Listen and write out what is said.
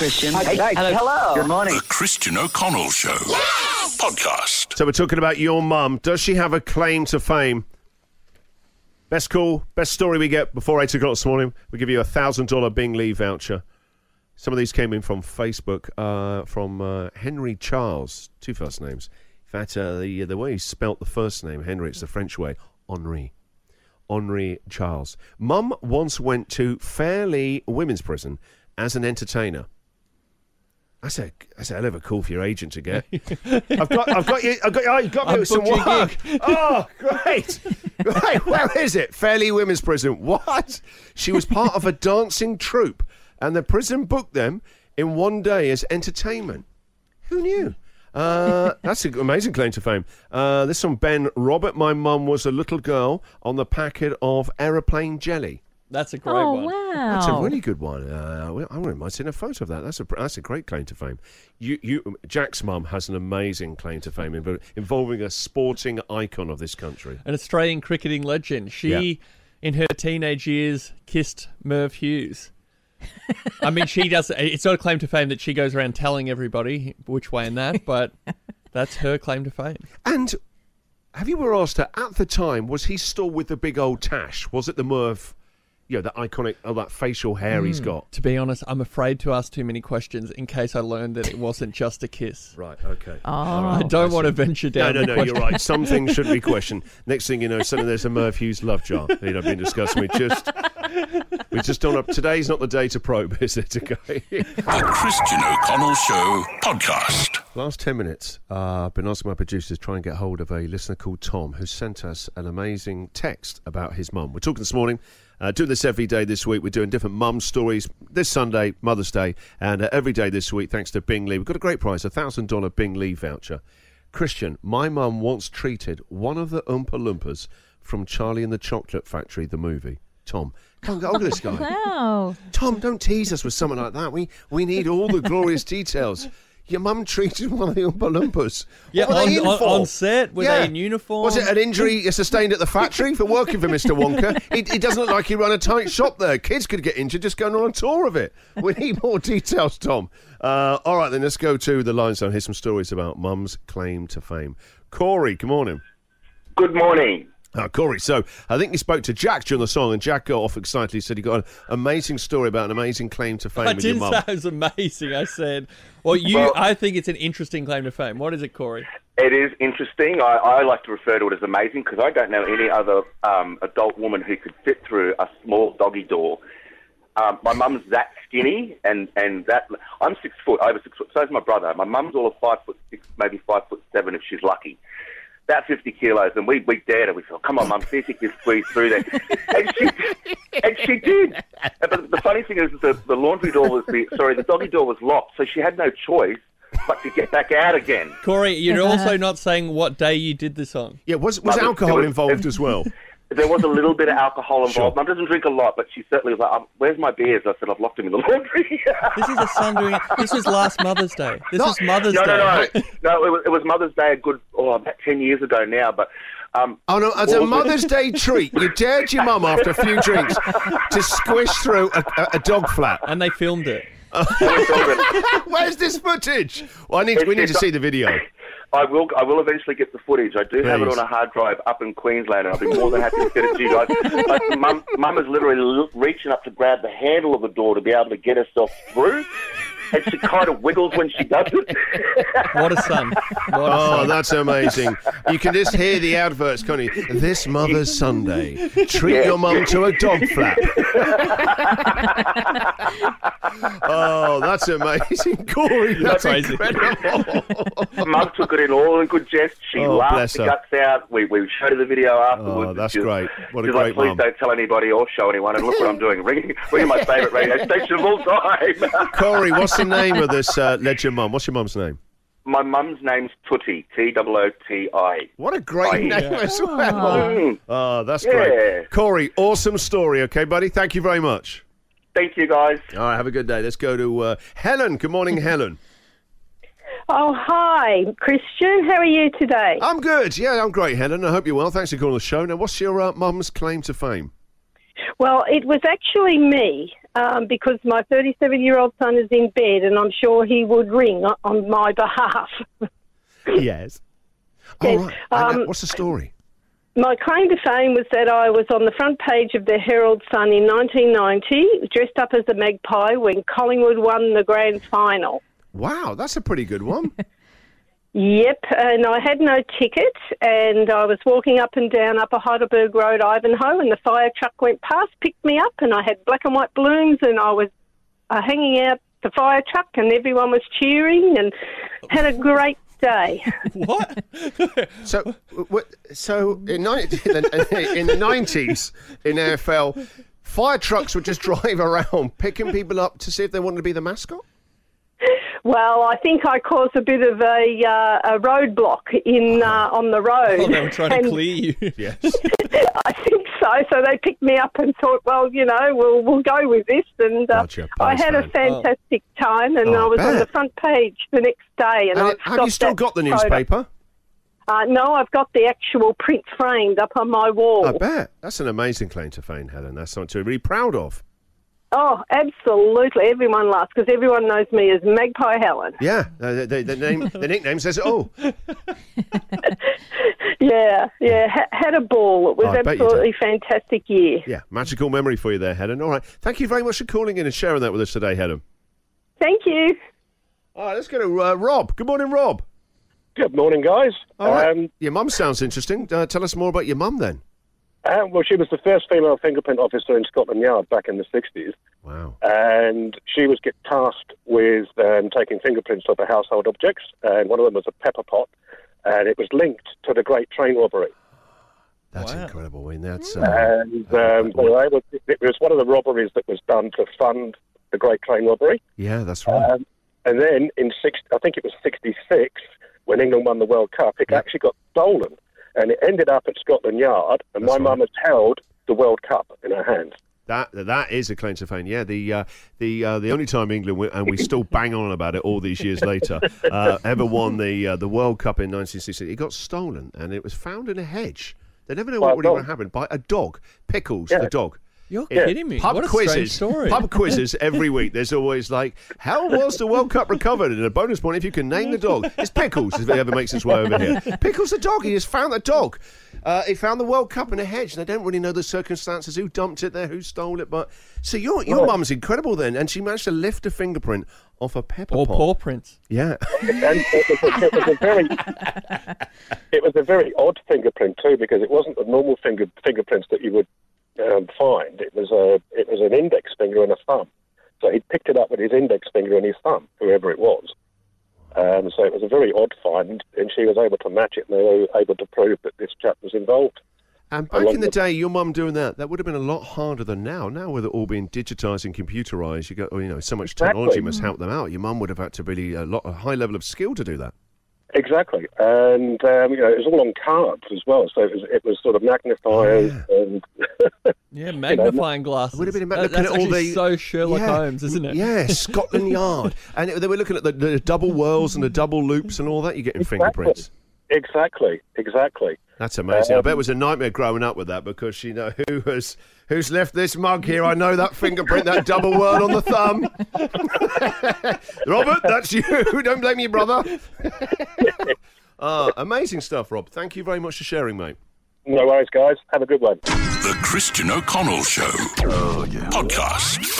Christian. Hey, hey, hello. Good morning. The Christian O'Connell Show. Podcast. So we're talking about your mum. Does she have a claim to fame? Best call, best story we get before 8 o'clock this morning. We give you a $1,000 Bing Lee voucher. Some of these came in from Facebook, uh, from uh, Henry Charles, two first names. In fact, uh, the, the way he spelt the first name, Henry, it's the French way, Henri. Henri Charles. Mum once went to Fairlea Women's Prison as an entertainer. That's a that's a hell of a call for your agent to get. I've got I've got you I've got oh, you got me I've with some work. Oh, great! right, where is it? Fairlea Women's Prison. What? She was part of a dancing troupe, and the prison booked them in one day as entertainment. Who knew? Uh, that's an amazing claim to fame. Uh, this one, Ben Robert. My mum was a little girl on the packet of aeroplane jelly. That's a great Oh one. wow! That's a really good one. Uh, I wouldn't mind seeing a photo of that. That's a that's a great claim to fame. You, you, Jack's mum has an amazing claim to fame involving a sporting icon of this country. An Australian cricketing legend. She, Yeah. in her teenage years, kissed Merv Hughes. I mean, she does. It's not a claim to fame that she goes around telling everybody which way and that, but that's her claim to fame. And have you ever asked her at the time? Was he still with the big old tash? Was it the Merv? You know, that iconic, oh, that facial hair he's hmm. got. To be honest, I'm afraid to ask too many questions in case I learn that it wasn't just a kiss. Right. Okay. Oh. I don't want to venture No, down. no, the no. question. You're right. Some things shouldn't be questioned. Next thing you know, suddenly there's a Merv Hughes love jar. You know, being discussed. We just, we just don't. Today's not the day to probe, is it? Okay. The Christian O'Connell Show. Podcast. Last 10 minutes, uh, I've been asking my producers to try and get hold of a listener called Tom who sent us an amazing text about his mum. We're talking this morning, uh, doing this every day this week. We're doing different mum stories this Sunday, Mother's Day, and uh, every day this week, thanks to Bing Lee. We've got a great prize, a $1,000 Bing Lee voucher. Christian, my mum once treated one of the Oompa Loompas from Charlie and the Chocolate Factory, the movie. Tom, come and get hold of this guy. Wow! Tom, don't tease us with something like that. We we need all the glorious details. Your mum treated one of the Oompa Loompas. Yeah, what were on, they in on, for? on set, were Yeah. they in uniform? Was it an injury sustained at the factory for working for Mr. Wonka? It, it doesn't look like he run a tight shop there. Kids could get injured just going on a tour of it. We need more details, Tom. Uh, all right, then let's go to the line zone. Here's some stories about mum's claim to fame. Corey, good morning. Good morning. Uh, Corey, so I think you spoke to Jack during the song, and Jack got off excited. He said he got an amazing story about an amazing claim to fame I with didn't mum. say it was amazing. I said, well, you. Well- I think it's an interesting claim to fame. What is it, Corey? It is interesting. I, I like to refer to it as amazing because I don't know any other um, adult woman who could fit through a small doggy door. Um, my mum's that skinny, and, and that I'm six foot, over six foot. So is my brother. My mum's all of five foot six, maybe five foot seven if she's lucky. About 50 kilos, and we, we dared her. We said, oh, "Come on, mum, see if you can squeeze through there." And she, and she did. But the funny thing is, the, the laundry door was the sorry, the doggy door was locked, so she had no choice but to get back out again. Corey, you're uh-huh. also not saying what day you did this on. Yeah, was was Mother- alcohol was- involved as well? There was a little bit of alcohol involved. Sure. Mum doesn't drink a lot, but she certainly was like, um, "Where's my beers?" I said, "I've locked them in the laundry." This is a son doing it. This was last Mother's Day. This is Mother's no, Day. no, no, no. It was, it was Mother's Day, a good oh, about ten years ago now. But um, Oh no! As a What was it? Mother's Day treat, you dared your mum after a few drinks to squish through a, a, a dog flat. And they filmed it. Where's this footage? Well, I need we need to see the video. I will. I will eventually get the footage. I do have it on a hard drive up in Queensland, and I'll be more than happy to get it to you guys. But Mum, Mum is literally l- reaching up to grab the handle of the door to be able to get herself through, and she kind of wiggles when she does it. What a son. What a Oh, son. that's amazing! You can just hear the adverts, can't you? This Mother's Sunday, treat your mum to a dog flap. oh, that's amazing, Corey. That's crazy. incredible. Mum took it in all in good jest. She Oh, laughed the her. guts out. We, we showed her the video afterwards. Oh, that's She great. What a great like, please mum. don't tell anybody or show anyone. And look what I'm doing. Ringing, ringing my favourite radio station of all time. Corey, what's the name of this uh, legend mum? What's your mum's name? my mum's name's Tootie. T O O T I. What a great name yeah. as well. Mm. Oh, that's Yeah. great. Corey, awesome story, okay, buddy? Thank you very much. Thank you, guys. All right, have a good day. Let's go to uh, Helen. Good morning, Helen. Oh, hi, Christian. How are you today? I'm good. Yeah, I'm great, Helen. I hope you're well. Thanks for calling the show. Now, what's your uh, mum's claim to fame? Well, it was actually me. Um, because my 37 year old son is in bed and I'm sure he would ring on my behalf. yes. All right. Uh, um, what's the story? My claim to fame was that I was on the front page of the Herald Sun in 1990, dressed up as a magpie when Collingwood won the grand final. Wow, that's a pretty good one. Yep, and I had no ticket, and I was walking up and down Upper Heidelberg Road, Ivanhoe, and the fire truck went past, picked me up, and I had black and white balloons, and I was uh, hanging out the fire truck, and everyone was cheering, and had a great day. What? So, what, so in, ni- in the in the nineties in AFL, fire trucks would just drive around picking people up to see if they wanted to be the mascot. Well, I think I caused a bit of a, uh, a roadblock in uh, on the road. Oh, they were trying to clear you. Yes. I think so. So they picked me up and thought, well, you know, we'll we'll go with this. And uh, Gotcha, I had a postman. fantastic time, and Oh, I was on the front page the next day. And, And have you still got the newspaper? Uh, no, I've got the actual print framed up on my wall. I bet that's an amazing claim to fame, Helen. That's something to be really proud of. Oh, absolutely. Everyone laughs because everyone knows me as Magpie Helen. Yeah, the, the, the name, the nickname says it all. Yeah, yeah. Ha- had a ball. It was Oh, I bet you absolutely fantastic year. Yeah, magical memory for you there, Helen. All right, thank you very much for calling in and sharing that with us today, Helen. Thank you. All right, let's go to uh, Rob. Good morning, Rob. Good morning, guys. All right. Um, your mum sounds interesting. Uh, tell us more about your mum then. Uh, well, she was the first female fingerprint officer in Scotland Yard back in the 60s, Wow. and she was get tasked with um, taking fingerprints of the household objects, and one of them was a pepper pot, and it was linked to the Great Train Robbery. That's Wow. incredible. I mean, that's. Uh, And um, they were able, it was one of the robberies that was done to fund the Great Train Robbery. yeah, that's right. Um, and then in six, I think it was '66 when England won the World Cup. It actually got stolen, and it ended up at Scotland Yard. And That's my right. mum has held the World Cup in her hands. That that is a claim to fame. Yeah, the uh, the uh, the only time England and we still bang on about it all these years later uh, ever won the uh, the World Cup in 1960. It got stolen and it was found in a hedge. They never know By what happened by a dog. Pickles, Yeah. the dog. You're Yeah. kidding me. Pub what a quizzes. story. Pub quizzes every week. There's always like, how was the World Cup recovered? And a bonus point if you can name the dog. It's Pickles if it ever makes its way over here. Pickles the dog. He has found the dog. Uh, he found the World Cup in a hedge. And they don't really know the circumstances, who dumped it there, who stole it. But so your your mum's incredible then, and she managed to lift a fingerprint off a pepper or pot. paw prints. Yeah. And it was, a, it was a very, it was a very odd fingerprint too, because it wasn't the normal finger fingerprints that you would um, find. It was a, it was an index finger and a thumb. So he picked it up with his index finger and his thumb, whoever it was. Um, so it was a very odd find, and she was able to match it, and they were able to prove that this chap was involved. And back in the it. day, your mum doing that, that would have been a lot harder than now. Now, with it all being digitised and computerised, you go, oh, you know, so much technology must help them out. Your mum would have had to really a lot, a high level of skill to do that. Exactly, and um, you know it was all on cards as well, so it was it was sort of magnifiers and Yeah, magnifying glasses. would have been That- looking that's at all actually the so Sherlock Yeah, Holmes, isn't it? Yeah, Scotland Yard, and it, they were looking at the, the double whorls and the double loops and all that. You're getting fingerprints. exactly, exactly. That's amazing. I Um, bet it was a nightmare growing up with that because you know who has who's left this mug here. I know that fingerprint, that double word on the thumb. Robert, that's you. Don't blame your brother. Ah, amazing stuff, Rob. Thank you very much for sharing, mate. No worries, guys. Have a good one. The Christian O'Connell Show. Oh, yeah. Podcast.